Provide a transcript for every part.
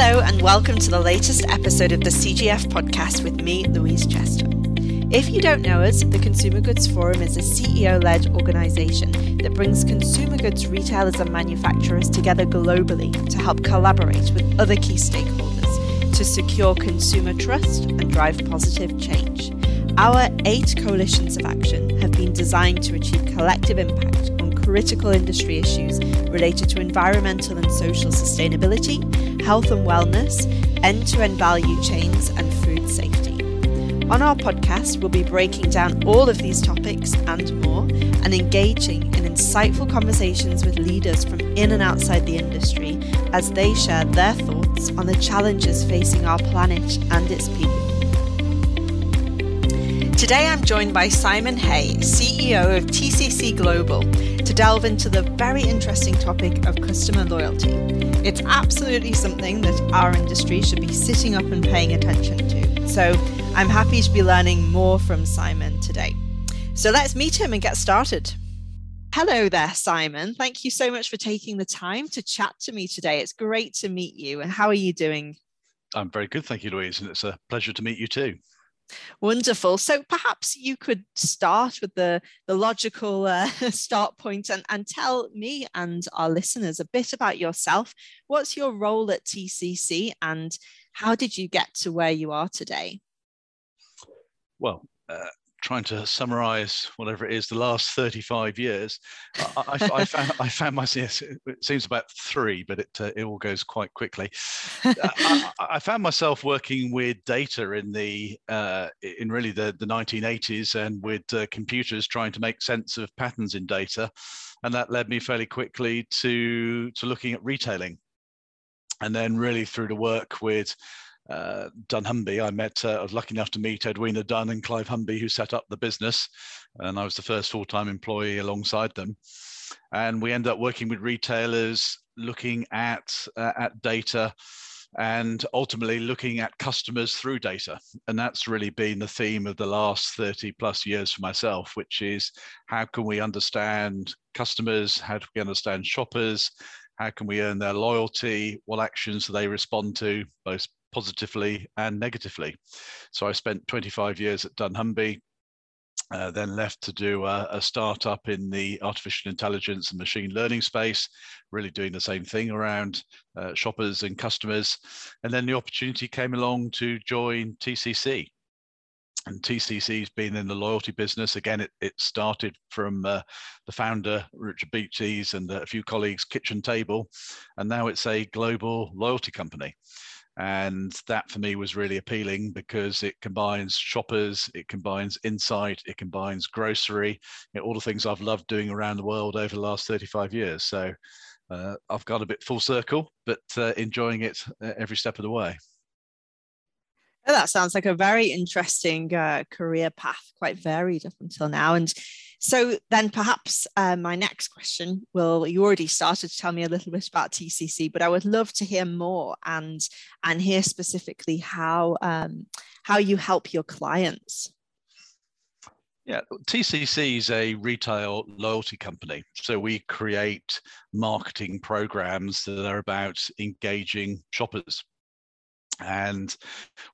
Hello, and welcome to the latest episode of the CGF podcast with me, Louise Chester. If you don't know us, the Consumer Goods Forum is a CEO led organisation that brings consumer goods retailers and manufacturers together globally to help collaborate with other key stakeholders to secure consumer trust and drive positive change. Our eight coalitions of action have been designed to achieve collective impact on critical industry issues related to environmental and social sustainability, health and wellness, end to end value chains, and food safety. On our podcast, we'll be breaking down all of these topics and more and engaging in insightful conversations with leaders from in and outside the industry as they share their thoughts on the challenges facing our planet and its people. Today I'm joined by Simon Hay, CEO of TCC Global, to delve into the very interesting topic of customer loyalty. It's absolutely something that our industry should be sitting up and paying attention to. So I'm happy to be learning more from Simon today. So let's meet him and get started. Hello there, Simon. Thank you so much for taking the time to chat to me today. It's great to meet you. And how are you doing? I'm very good. Thank you, Louise. And it's a pleasure to meet you too. Wonderful. So perhaps you could start with the, the logical uh, start point and, and tell me and our listeners a bit about yourself. What's your role at TCC and how did you get to where you are today? well, uh, trying to summarize whatever it is the last 35 years i, I, I found i found myself it seems about three but it, uh, it all goes quite quickly. Uh, I, I, found myself working with data in the uh, in really the, the 1980s and with uh, computers trying to make sense of patterns in data and that led me fairly quickly to to looking at retailing. And then really through the work with uh, dunnhumby. I met, uh, I was lucky enough to meet Edwina Dunn and Clive Humby, who set up the business. And I was the first full time employee alongside them. And we ended up working with retailers, looking at, uh, at data and ultimately looking at customers through data. And that's really been the theme of the last 30 plus years for myself, which is how can we understand customers? How do we understand shoppers? How can we earn their loyalty? What actions do they respond to, both positively and negatively. So I spent 25 years at dunnhumby, uh, then left to do a, a, startup in the artificial intelligence and machine learning space, really doing the same thing around uh, shoppers and customers. And then the opportunity came along to join TCC. And TCC's been in the loyalty business. Again, it, it started from uh, the founder, Richard Beaches, and a few colleagues' kitchen table. And now it's a global loyalty company and that for me was really appealing because it combines shoppers it combines insight it combines grocery you know, all the things i've loved doing around the world over the last 35 years. So uh, i've got a bit full circle but uh, enjoying it uh, every step of the way. That sounds like a very interesting uh, career path quite varied up until now. And so then perhaps uh, my next question will, you already started to tell me a little bit about TCC, but I would love to hear more and, and hear specifically how, um, how you help your clients. Yeah, TCC is a retail loyalty company. So we create marketing programs that are about engaging shoppers and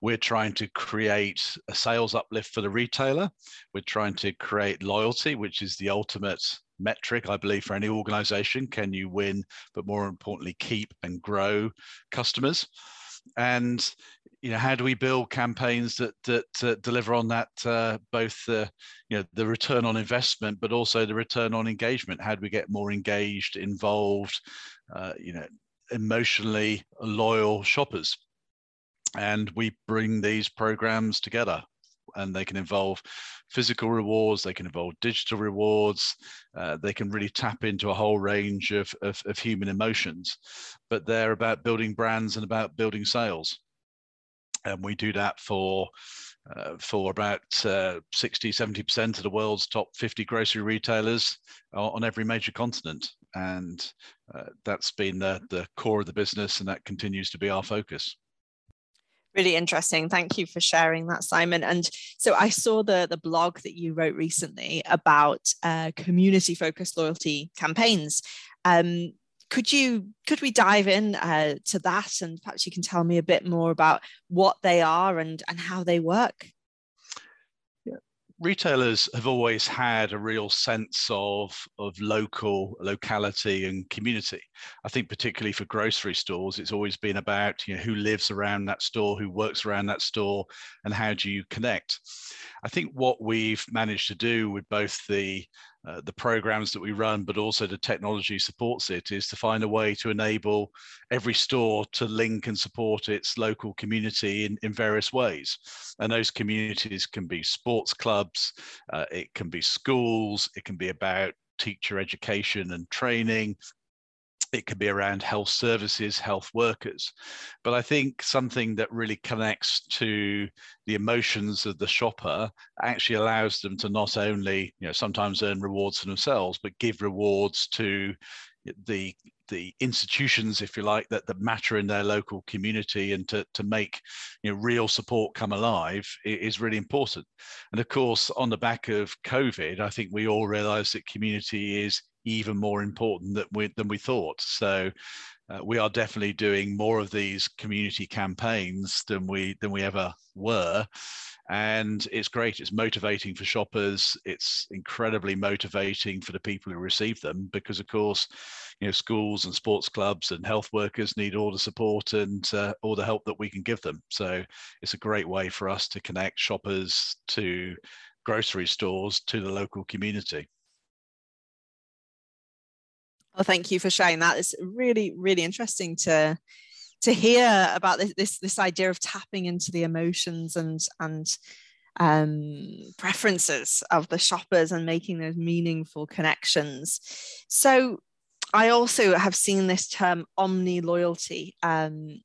we're trying to create a sales uplift for the retailer. We're trying to create loyalty, which is the ultimate metric, I believe, for any organization. Can you win, but more importantly, keep and grow customers? And you know, how do we build campaigns that that uh, deliver on that uh, both the you know the return on investment, but also the return on engagement? How do we get more engaged, involved, uh, you know, emotionally loyal shoppers? And we bring these programs together. And they can involve physical rewards they can involve digital rewards uh, they can really tap into a whole range of, of, of, human emotions. But they're about building brands and about building sales. And we do that for uh, for about uh, 60 70% of the world's top 50 grocery retailers on every major continent. And uh, that's been the, the core of the business and that continues to be our focus Really interesting. Thank you for sharing that, Simon. And so I saw the, the blog that you wrote recently about uh, community focused loyalty campaigns. Um, could you could we dive in uh, to that and perhaps you can tell me a bit more about what they are and and how they work retailers have always had a real sense of, of local locality and community. I think particularly for grocery stores, it's always been about you know, who lives around that store, who works around that store, and how do you connect. I think what we've managed to do with both the uh, the programs that we run, but also the technology supports it, is to find a way to enable every store to link and support its local community in, in various ways. And those communities can be sports clubs, uh, it can be schools, it can be about teacher education and training, it could be around health services, health workers. But I think something that really connects to the emotions of the shopper actually allows them to not only, you know, sometimes earn rewards for themselves, but give rewards to the the institutions, if you like, that, that matter in their local community and to, to make you know, real support come alive is really important. And of course, on the back of COVID, I think we all realize that community is even more important than we, than we thought. So uh, we are definitely doing more of these community campaigns than we than we ever were. And it's great it's motivating for shoppers it's incredibly motivating for the people who receive them because of course you know schools and sports clubs and health workers need all the support and uh, all the help that we can give them. So it's a great way for us to connect shoppers to grocery stores to the local community well, thank you for sharing that. It's really, really interesting to to hear about this this, this idea of tapping into the emotions and and um, preferences of the shoppers and making those meaningful connections. So I also have seen this term omni loyalty um,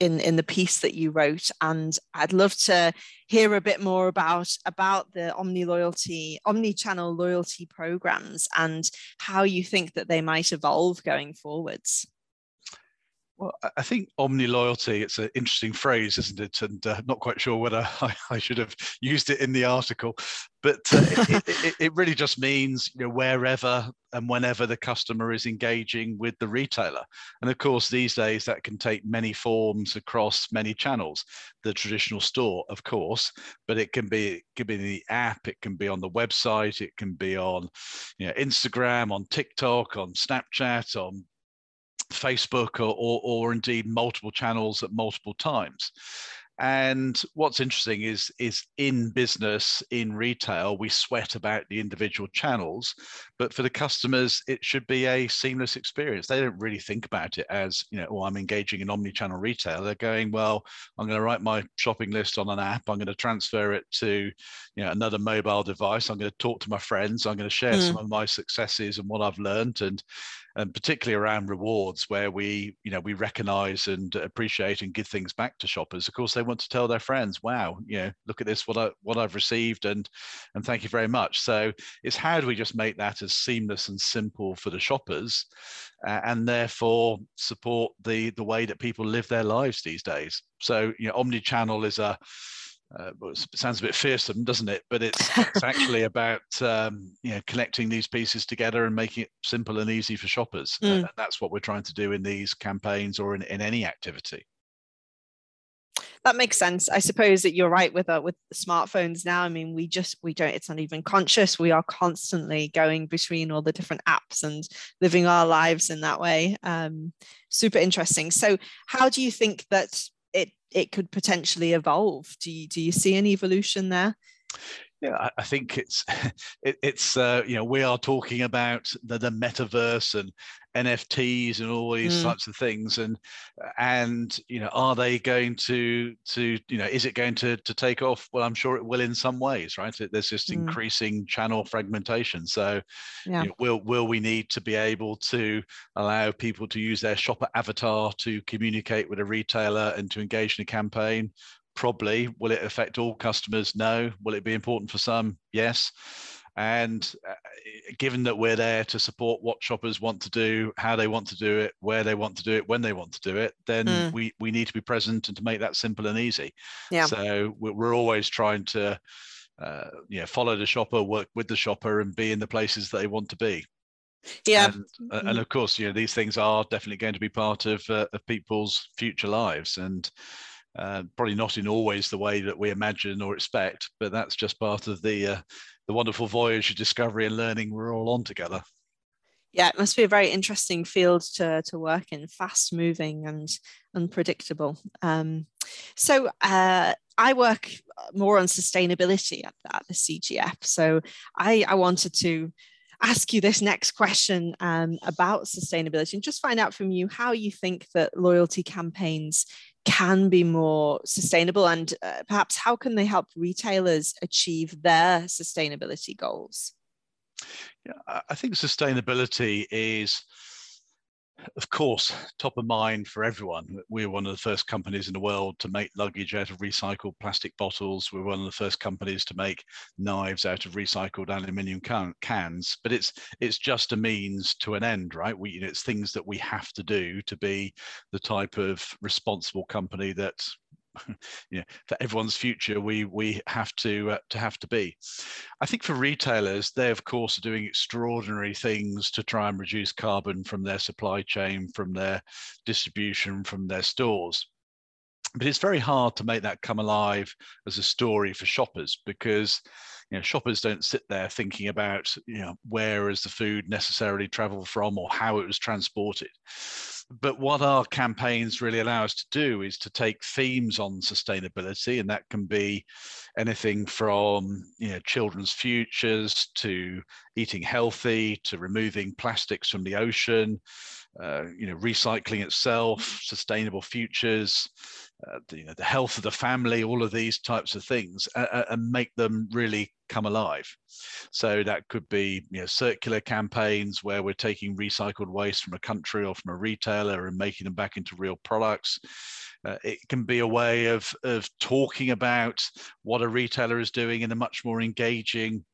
in in the piece that you wrote and i'd love to hear a bit more about about the omni loyalty omni channel loyalty programs and how you think that they might evolve going forwards well, I think omni loyalty, it's an interesting phrase, isn't it? And uh, not quite sure whether I, I, should have used it in the article, but uh, it, it, it, really just means you know, wherever and whenever the customer is engaging with the retailer. And of course, these days that can take many forms across many channels. The traditional store, of course, but it can be, it can be the app, it can be on the website, it can be on you know, Instagram, on TikTok, on Snapchat, on Facebook or, or, or indeed multiple channels at multiple times. And what's interesting is, is in business, in retail, we sweat about the individual channels, but for the customers, it should be a seamless experience. They don't really think about it as, you know, oh, I'm engaging in omni-channel retail. They're going, well, I'm going to write my shopping list on an app. I'm going to transfer it to, you know, another mobile device. I'm going to talk to my friends. I'm going to share mm. some of my successes and what I've learned. And and particularly around rewards where we you know we recognize and appreciate and give things back to shoppers. Of course they want to tell their friends wow you know look at this what i what i've received and and thank you very much. So it's how do we just make that as seamless and simple for the shoppers uh, and therefore support the the way that people live their lives these days. So you know omni-channel is a uh, it sounds a bit fearsome, doesn't it? But it's, it's actually about um, you know connecting these pieces together and making it simple and easy for shoppers. Mm. and that's what we're trying to do in these campaigns or in, in any activity. That makes sense. I suppose that you're right with uh, with smartphones now. I mean, we just we don't. It's not even conscious. We are constantly going between all the different apps and living our lives in that way. Um, super interesting. So, how do you think that it could potentially evolve. Do you do you see an evolution there? Yeah, I think it's it, it's uh, you know we are talking about the, the metaverse and NFTs and all these mm. types of things, and and you know, are they going to to you know, is it going to to take off? Well, I'm sure it will in some ways, right? There's just mm. increasing channel fragmentation. So, yeah. you know, will will we need to be able to allow people to use their shopper avatar to communicate with a retailer and to engage in a campaign? Probably. Will it affect all customers? No. Will it be important for some? Yes. And uh, given that we're there to support what shoppers want to do, how they want to do it, where they want to do it, when they want to do it, then mm. we, we need to be present and to make that simple and easy. Yeah. So we're always trying to uh, you know, follow the shopper, work with the shopper, and be in the places that they want to be. Yeah, and, uh, and, of course, you know these things are definitely going to be part of uh, of people's future lives, and uh, probably not in always the way that we imagine or expect, but that's just part of the uh, the wonderful voyage of discovery and learning we're all on together. Yeah, it must be a very interesting field to, to work in, fast moving and unpredictable. Um, so uh, I work more on sustainability at, at the CGF. So I, I wanted to ask you this next question um, about sustainability and just find out from you how you think that loyalty campaigns can be more sustainable and uh, perhaps how can they help retailers achieve their sustainability goals? Yeah, I think sustainability is of course, top of mind for everyone. We're one of the first companies in the world to make luggage out of recycled plastic bottles. We're one of the first companies to make knives out of recycled aluminium can- cans. But it's it's just a means to an end, right? We, you know, it's things that we have to do to be the type of responsible company that you know, for everyone's future, we we have to uh, to have to be. I think for retailers, they of course are doing extraordinary things to try and reduce carbon from their supply chain, from their distribution, from their stores. But it's very hard to make that come alive as a story for shoppers because you know shoppers don't sit there thinking about you know where is the food necessarily traveled from or how it was transported but what our campaigns really allow us to do is to take themes on sustainability, and that can be anything from you know children's futures to eating healthy to removing plastics from the ocean, uh, you know recycling itself, sustainable futures, uh, the, you know, the health of the family, all of these types of things, uh, and make them really come alive. So that could be you know, circular campaigns where we're taking recycled waste from a country or from a retailer and making them back into real products. Uh, it can be a way of, of talking about what a retailer is doing in a much more engaging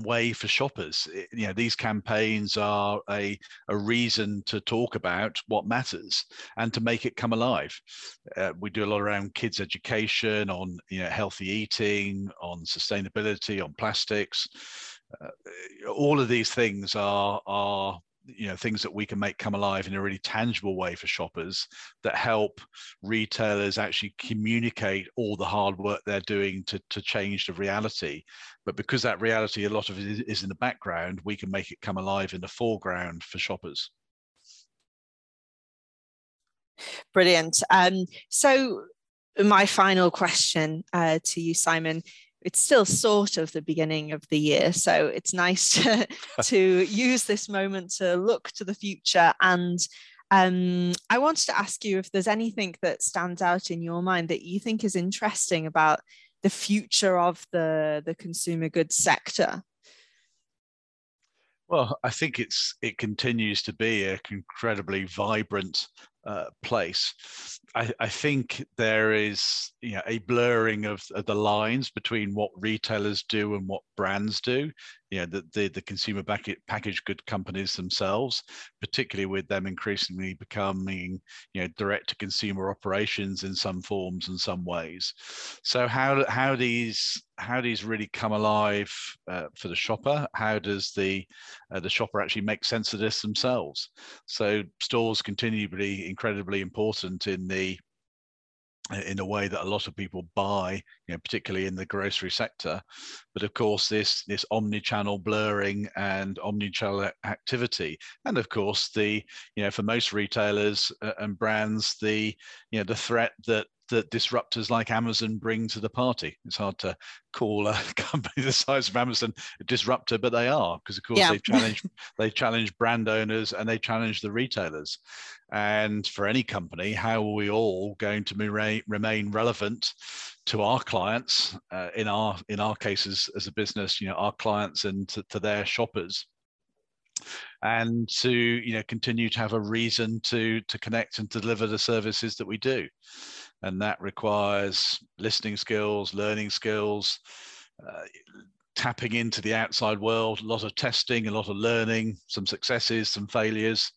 way for shoppers. You know, these campaigns are a, a reason to talk about what matters and to make it come alive. Uh, we do a lot around kids' education, on you know healthy eating, on sustainability, on plastics. Uh, all of these things are are you know things that we can make come alive in a really tangible way for shoppers that help retailers actually communicate all the hard work they're doing to, to change the reality. But because that reality a lot of it is in the background we can make it come alive in the foreground for shoppers. Brilliant. Um, so my final question uh, to you simon it's still sort of the beginning of the year so it's nice to to use this moment to look to the future and um, I wanted to ask you if there's anything that stands out in your mind that you think is interesting about the future of the the consumer goods sector. Well, I think it's it continues to be an incredibly vibrant uh, place. I, I, think there is you know, a blurring of, of, the lines between what retailers do and what brands do. You know, the, the, the consumer packaged good companies themselves, particularly with them increasingly becoming you know direct to consumer operations in some forms and some ways. So how how these how these really come alive uh, for the shopper? How does the uh, the shopper actually make sense of this themselves? So stores continue to be incredibly important in the in a way that a lot of people buy, you know, particularly in the grocery sector. But of course, this this omni-channel blurring and omni-channel activity, and of course, the you know, for most retailers uh, and brands, the you know, the threat that that disruptors like Amazon bring to the party. It's hard to call a company the size of Amazon a disruptor, but they are because, of course, yeah. they challenge they challenge brand owners and they challenge the retailers. And for any company, how are we all going to remain relevant to our clients? Uh, in our in our cases as a business, you know, our clients and to, to their shoppers and to you know continue to have a reason to to connect and to deliver the services that we do and that requires listening skills, learning skills, uh, tapping into the outside world, a lot of testing, a lot of learning, some successes, some failures.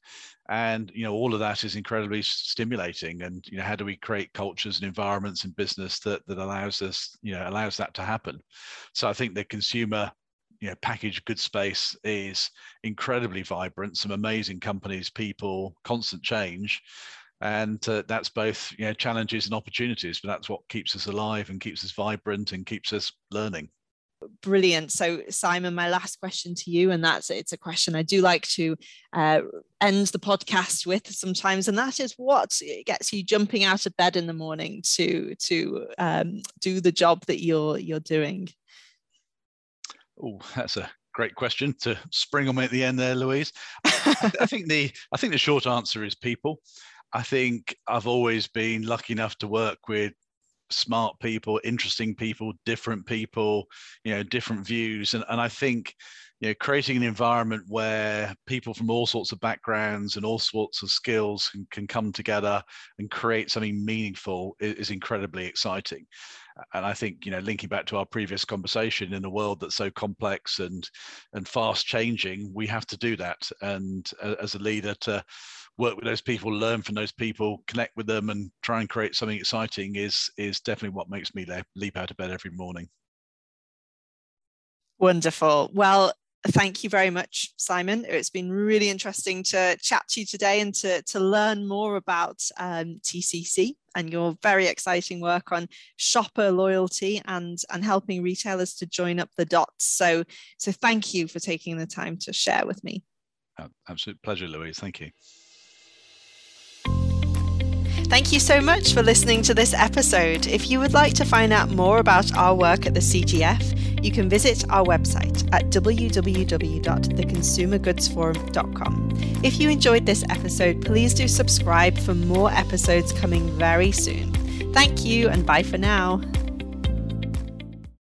And you know, all of that is incredibly stimulating. And you know, how do we create cultures and environments in business that that allows us, you know, allows that to happen? So I think the consumer you know packaged goods space is incredibly vibrant some amazing companies people constant change and uh, that's both you know challenges and opportunities but that's what keeps us alive and keeps us vibrant and keeps us learning. Brilliant. So simon my last question to you and that's it's a question i do like to uh, end the podcast with sometimes and that is what gets you jumping out of bed in the morning to to um, do the job that you're you're doing? Oh that's a great question to spring on me at the end there louise. I, I think the i think the short answer is people I think I've always been lucky enough to work with smart people, interesting people, different people, you know, different views. And, and I think, you know, creating an environment where people from all sorts of backgrounds and all sorts of skills can, can come together and create something meaningful is, is incredibly exciting. And I think, you know, linking back to our previous conversation in a world that's so complex and and fast changing, we have to do that. And uh, as a leader to work with those people, learn from those people, connect with them, and try and create something exciting is is definitely what makes me leap out of bed every morning. Wonderful. Well, thank you very much, Simon. It's been really interesting to chat to you today and to, to learn more about um, TCC and your very exciting work on shopper loyalty and, and helping retailers to join up the dots. So, so thank you for taking the time to share with me. Absolute pleasure, Louise. Thank you. Thank you so much for listening to this episode. If you would like to find out more about our work at the CGF, you can visit our website at www.theconsumergoodsforum.com. If you enjoyed this episode, please do subscribe for more episodes coming very soon. Thank you and bye for now.